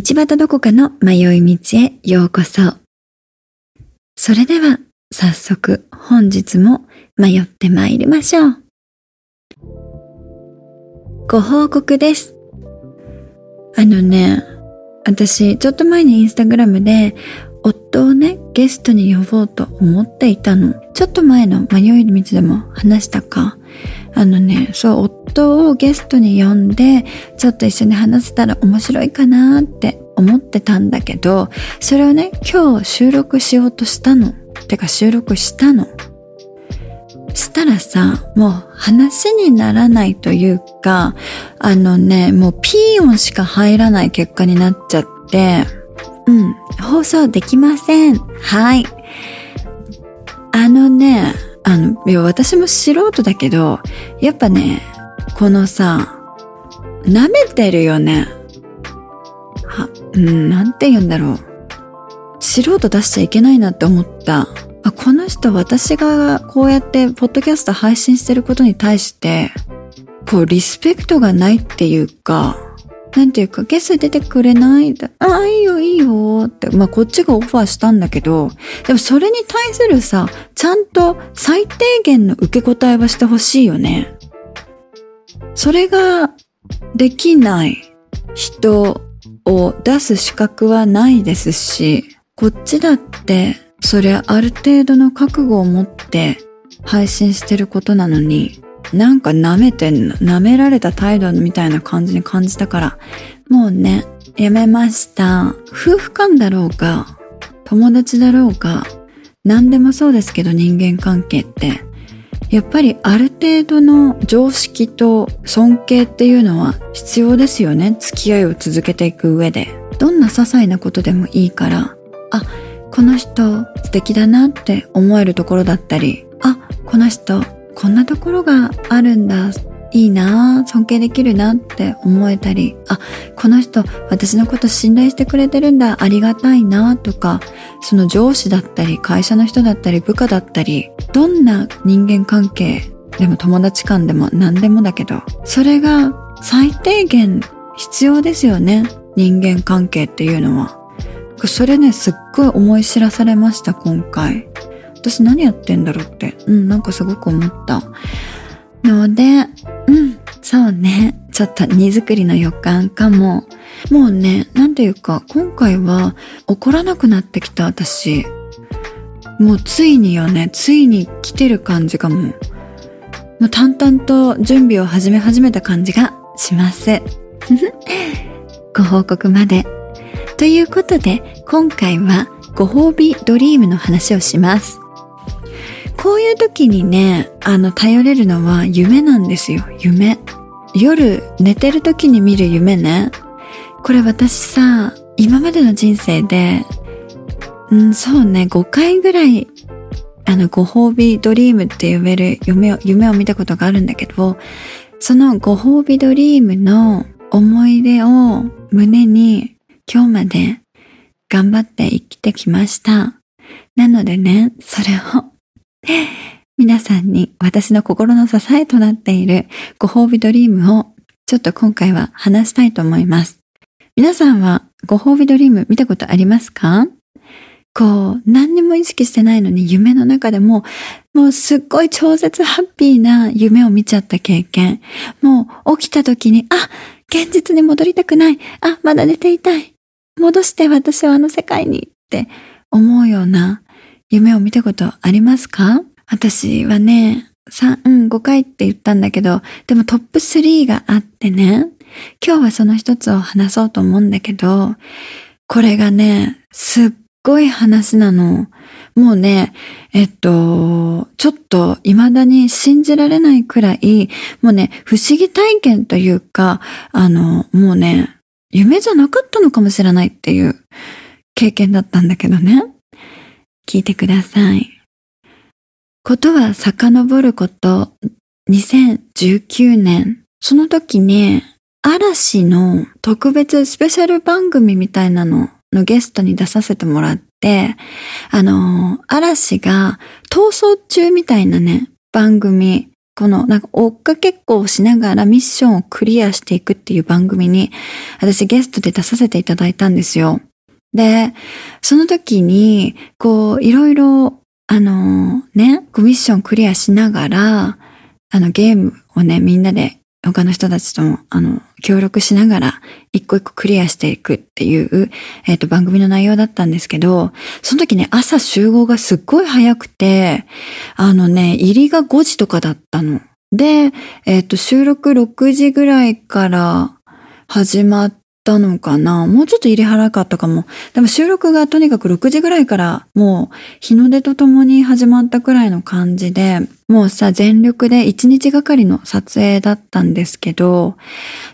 道端どこかの迷い道へようこそ。それでは、早速本日も迷って参りましょう。ご報告です。あのね、私、ちょっと前にインスタグラムで、夫をね、ゲストに呼ぼうと思っていたの。ちょっと前の迷い道でも話したか。あのね、そう、夫をゲストに呼んで、ちょっと一緒に話せたら面白いかなって思ってたんだけど、それをね、今日収録しようとしたの。てか収録したの。したらさ、もう話にならないというか、あのね、もうピー音しか入らない結果になっちゃって、うん、放送できません。はい。あのね、あの、いや、私も素人だけど、やっぱね、このさ、舐めてるよね。は、うん、なんて言うんだろう。素人出しちゃいけないなって思った。あ、この人私がこうやってポッドキャスト配信してることに対して、こうリスペクトがないっていうか、なんていうか、ゲス出てくれないああ、いいよ、いいよって、まあこっちがオファーしたんだけど、でもそれに対するさ、ちゃんと最低限の受け答えはしてほしいよね。それができない人を出す資格はないですし、こっちだって、それある程度の覚悟を持って配信してることなのに、なんか舐めてんの、舐められた態度みたいな感じに感じたから、もうね、やめました。夫婦間だろうが、友達だろうが、何でもそうですけど人間関係って、やっぱりある程度の常識と尊敬っていうのは必要ですよね。付き合いを続けていく上で。どんな些細なことでもいいから、あ、この人素敵だなって思えるところだったり、あ、この人こんなところがあるんだ。いいな尊敬できるなって思えたり、あ、この人私のこと信頼してくれてるんだ、ありがたいなとか、その上司だったり、会社の人だったり、部下だったり、どんな人間関係でも友達間でも何でもだけど、それが最低限必要ですよね。人間関係っていうのは。それね、すっごい思い知らされました、今回。私何やってんだろうって、うん、なんかすごく思った。ので、そうね。ちょっと荷造りの予感かも。もうね、なんていうか、今回は怒らなくなってきた私。もうついによね、ついに来てる感じかも。もう淡々と準備を始め始めた感じがします。ご報告まで。ということで、今回はご褒美ドリームの話をします。こういう時にね、あの、頼れるのは夢なんですよ。夢。夜寝てる時に見る夢ね。これ私さ、今までの人生で、うん、そうね、5回ぐらい、あの、ご褒美ドリームって呼べる夢を、夢を見たことがあるんだけど、そのご褒美ドリームの思い出を胸に今日まで頑張って生きてきました。なのでね、それを皆さんに私の心の支えとなっているご褒美ドリームをちょっと今回は話したいと思います。皆さんはご褒美ドリーム見たことありますか？こう、何にも意識してないのに夢の中でも、もうすっごい超絶ハッピーな夢を見ちゃった経験。もう起きた時に、あ、現実に戻りたくない。あ、まだ寝ていたい。戻して私はあの世界にって思うような夢を見たことありますか？私はね、3、うん、5回って言ったんだけど、でもトップ3があってね、今日はその一つを話そうと思うんだけど、これがね、すっごい話なの。もうね、えっと、ちょっと未だに信じられないくらい、もうね、不思議体験というか、あの、もうね、夢じゃなかったのかもしれないっていう経験だったんだけどね。聞いてください。ことは遡ること2019年。その時ね、嵐の特別スペシャル番組みたいなののゲストに出させてもらって、あの、嵐が逃走中みたいなね、番組このなんか追っかけっこをしながらミッションをクリアしていくっていう番組に私ゲストで出させていただいたんですよ。で、その時に、こう、いろいろ、あのね、ミッションクリアしながら、あのゲームをね、みんなで他の人たちとも、あの、協力しながら、一個一個クリアしていくっていう、えっ、ー、と、番組の内容だったんですけど、その時ね、朝集合がすっごい早くて、あのね、入りが5時とかだったの。で、えっ、ー、と、収録6時ぐらいから始まってったのかな？もうちょっと入れ早かったかも。でも収録がとにかく6時ぐらいからもう日の出とともに始まったくらいの感じで、もうさ、全力で1日がかりの撮影だったんですけど、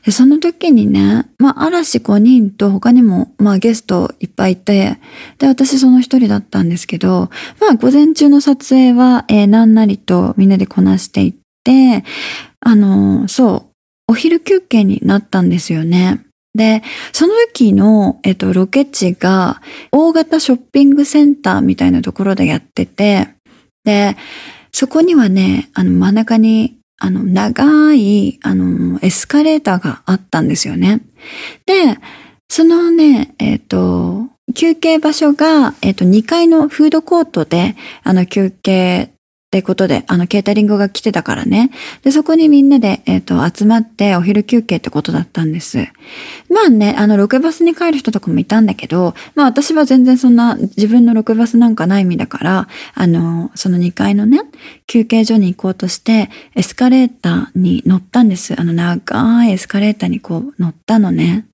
でその時にね、まあ嵐5人と他にもまあゲストいっぱいいて、で私その一人だったんですけど、まあ午前中の撮影は、えー、なんなりとみんなでこなしていって、あのー、そう、お昼休憩になったんですよね。で、その時の、えっと、ロケ地が、大型ショッピングセンターみたいなところでやってて、で、そこにはね、あの、真ん中に、あの、長い、あの、エスカレーターがあったんですよね。で、そのね、えっ、と、休憩場所が、えっ、と、2階のフードコートで、あの、休憩ってことで、あの、ケータリングが来てたからね。で、そこにみんなで、えっ、ー、と、集まってお昼休憩ってことだったんです。まあね、あの、ロケバスに帰る人とかもいたんだけど、まあ私は全然そんな自分のロケバスなんかない身だから、あの、その2階のね、休憩所に行こうとして、エスカレーターに乗ったんです。あの、長いエスカレーターにこう乗ったのね。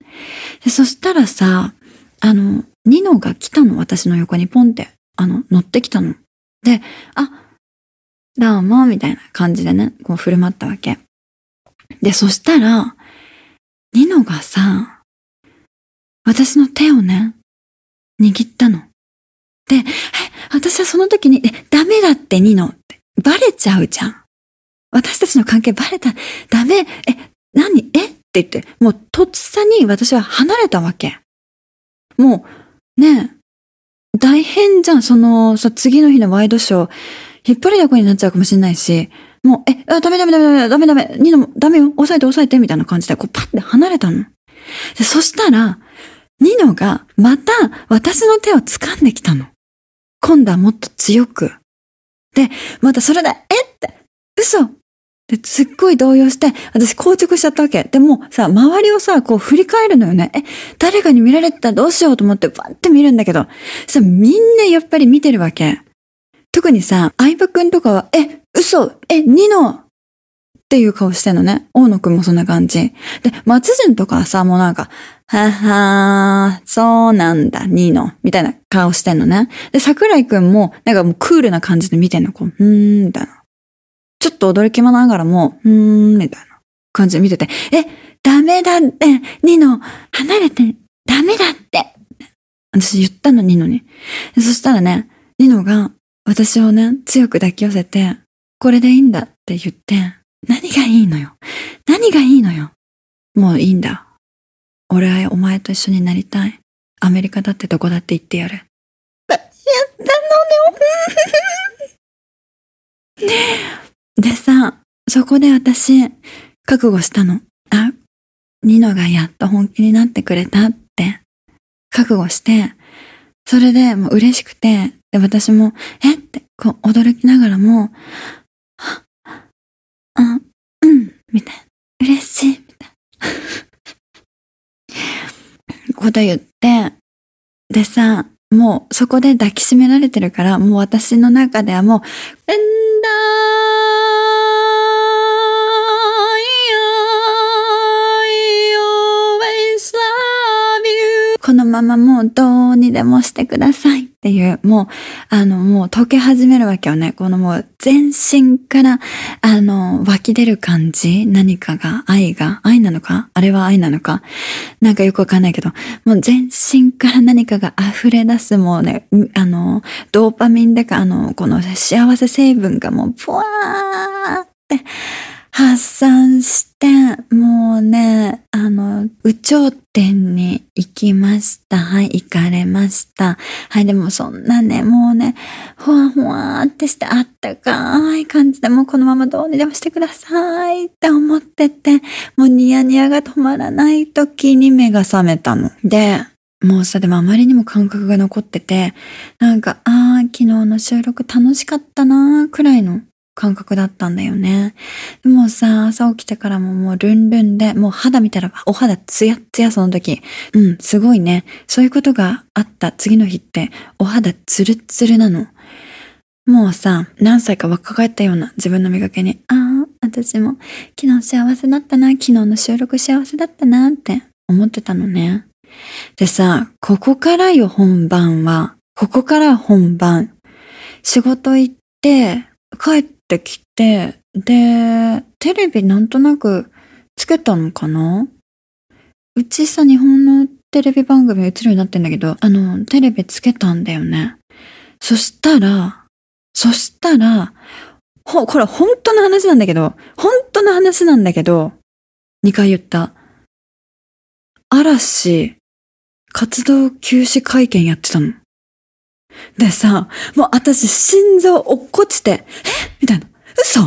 でそしたらさ、あの、ニノが来たの、私の横にポンって、あの、乗ってきたの。で、あ、どうも、みたいな感じでね、こう振る舞ったわけ。で、そしたら、ニノがさ、私の手をね、握ったの。で、私はその時に、え、ダメだってニノって、バレちゃうじゃん。私たちの関係バレた、ダメ、え、何？え？って言って、もうとっさに私は離れたわけ。もう、ね、大変じゃん、その、さ、次の日のワイドショー。引っ張りだこになっちゃうかもしれないし、もう、え、ダメダメダメダメダメダメ、ニノもダメよ、押さえて押さえて、みたいな感じで、こうパッて離れたの。でそしたら、ニノがまた私の手を掴んできたの。今度はもっと強く。で、またそれで、えって、嘘ですっごい動揺して、私硬直しちゃったわけ。でもさ、周りをさ、こう振り返るのよね。え、誰かに見られてたらどうしようと思ってバッて見るんだけど、さ、みんなやっぱり見てるわけ。特にさ、相葉くんとかは、え、嘘え、ニノっていう顔してんのね。大野くんもそんな感じ。で、松潤とかはさ、もうなんか、ははー、そうなんだ、ニノ。みたいな顔してんのね。で、桜井くんも、なんかもうクールな感じで見てんの。こう、うーん、みたいな。ちょっと驚きまながらも、うーん、みたいな感じで見てて、え、ダメだって、ニノ、離れて、ダメだって。私言ったの、ニノに。そしたらね、ニノが、私をね、強く抱き寄せて、これでいいんだって言って、何がいいのよ。何がいいのよ。もういいんだ。俺はお前と一緒になりたい。アメリカだってどこだって行ってやる。やったのね。でさ、そこで私、覚悟したの。あ、ニノがやっと本気になってくれたって、覚悟して、それでもう嬉しくて、で、私も、え？って、こう、驚きながらも、あ、うん、みたいな。嬉しい、みたいな。こと言って、でさ、もうそこで抱きしめられてるから、もう私の中ではもう、えんだーこのままもうどうにでもしてくださいっていう、もう、あの、もう溶け始めるわけよね。このもう全身から、あの、湧き出る感じ？何かが、愛が、愛なのか？あれは愛なのか？なんかよくわかんないけど、もう全身から何かが溢れ出す、もうね、あの、ドーパミンでか、あの、この幸せ成分がもう、ブワーって、発散して、宇頂点に行きました。はい、行かれました。はい、でもそんなね、もうね、ほわほわってしてあったかい感じで、もうこのままどうにでもしてくださいって思ってて、もうニヤニヤが止まらない時に目が覚めたの。で、もうさ、でもあまりにも感覚が残ってて、なんか、ああ、昨日の収録楽しかったなーくらいの感覚だったんだよね。でもさ、朝起きてからももうルンルンで、もう肌見たらお肌ツヤツヤその時。うん、すごいね。そういうことがあった次の日ってお肌ツルツルなの。もうさ、何歳か若返ったような自分の磨きに、ああ、私も昨日幸せだったな、昨日の収録幸せだったなって思ってたのね。でさ、ここからよ本番は、ここから本番。仕事行って、帰ってきて、で、テレビなんとなくつけたのかな？うちさ、日本のテレビ番組映るようになってんだけど、あの、テレビつけたんだよね。そしたら、そしたら、ほ、これ本当の話なんだけど、本当の話なんだけど、2回言った。嵐、活動休止会見やってたの。でさ、もう私心臓落っこちて、え？みたいな。嘘？ニ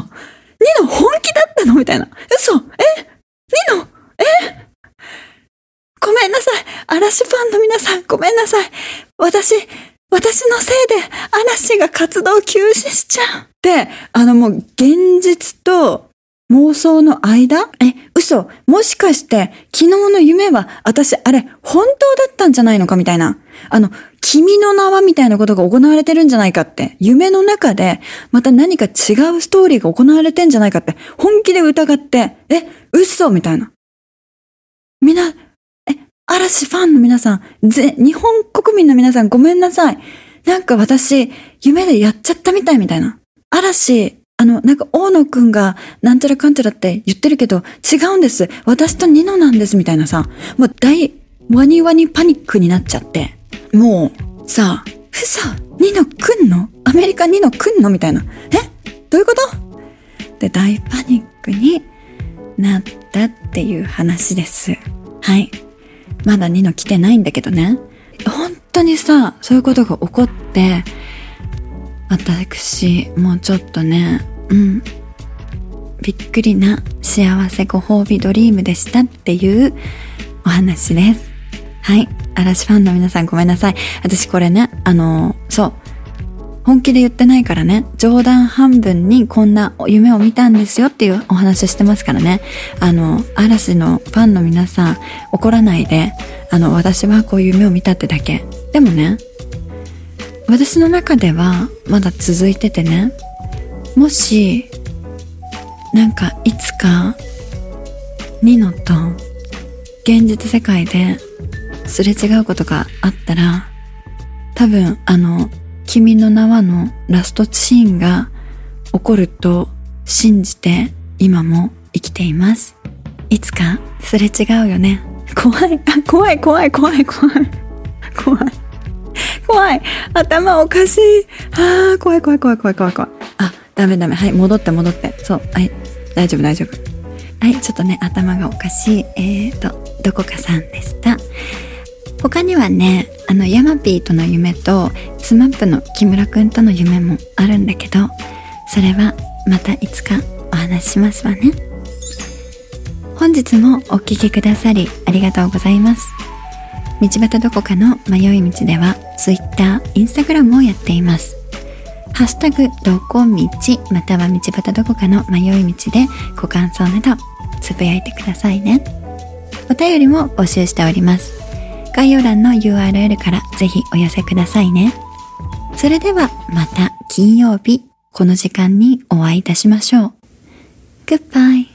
ノ本気だったの？みたいな。嘘？え？ニノ？え？ごめんなさい。嵐ファンの皆さんごめんなさい。私、私のせいで嵐が活動休止しちゃう。で、あのもう現実と妄想の間？え、嘘もしかして昨日の夢は私あれ本当だったんじゃないのかみたいな。あの、君の名はみたいなことが行われてるんじゃないかって。夢の中でまた何か違うストーリーが行われてんじゃないかって本気で疑って、え、嘘みたいな。みな、え、嵐ファンの皆さん、ぜ、日本国民の皆さんごめんなさい。なんか私、夢でやっちゃったみたいみたいな。嵐、あの、なんか大野くんがなんちゃらかんちゃらって言ってるけど、違うんです。私とニノなんです、みたいなさ、もう大、ワニワニパニックになっちゃって、もう、さ、嘘ニノ来んの？アメリカニノ来んのみたいな。え？どういうこと？で、大パニックになったっていう話です。はい。まだニノ来てないんだけどね。本当にさ、そういうことが起こって、私、もうちょっとね、うん。びっくりな幸せご褒美ドリームでしたっていうお話です。はい。嵐ファンの皆さんごめんなさい。私これね、あの、そう。本気で言ってないからね、冗談半分にこんな夢を見たんですよっていうお話をしてますからね。あの、嵐のファンの皆さん怒らないで、あの、私はこういう夢を見たってだけ。でもね、私の中ではまだ続いててね、もし、なんかいつか、ニノと現実世界ですれ違うことがあったら、多分あの、君の名はのラストシーンが起こると信じて今も生きています。いつかすれ違うよね。怖い、怖い、怖い、怖い、怖い、怖い。怖い。頭おかしい。ああ、怖い、怖い、怖い、怖い、怖い、怖い。あ、ダメダメ。はい、戻って戻って。そう。はい、大丈夫、大丈夫。はい、ちょっとね、頭がおかしい。えーと、どこかさんでした。他にはね、あの、ヤマピーとの夢と、スマップの木村くんとの夢もあるんだけど、それはまたいつかお話ししますわね。本日もお聴きくださりありがとうございます。道端どこかの迷い道では Twitter、Instagram をやっています。ハッシュタグどこ道または道端どこかの迷い道でご感想などつぶやいてくださいね。お便りも募集しております。概要欄の URL からぜひお寄せくださいね。それではまた金曜日この時間にお会いいたしましょう。Goodbye.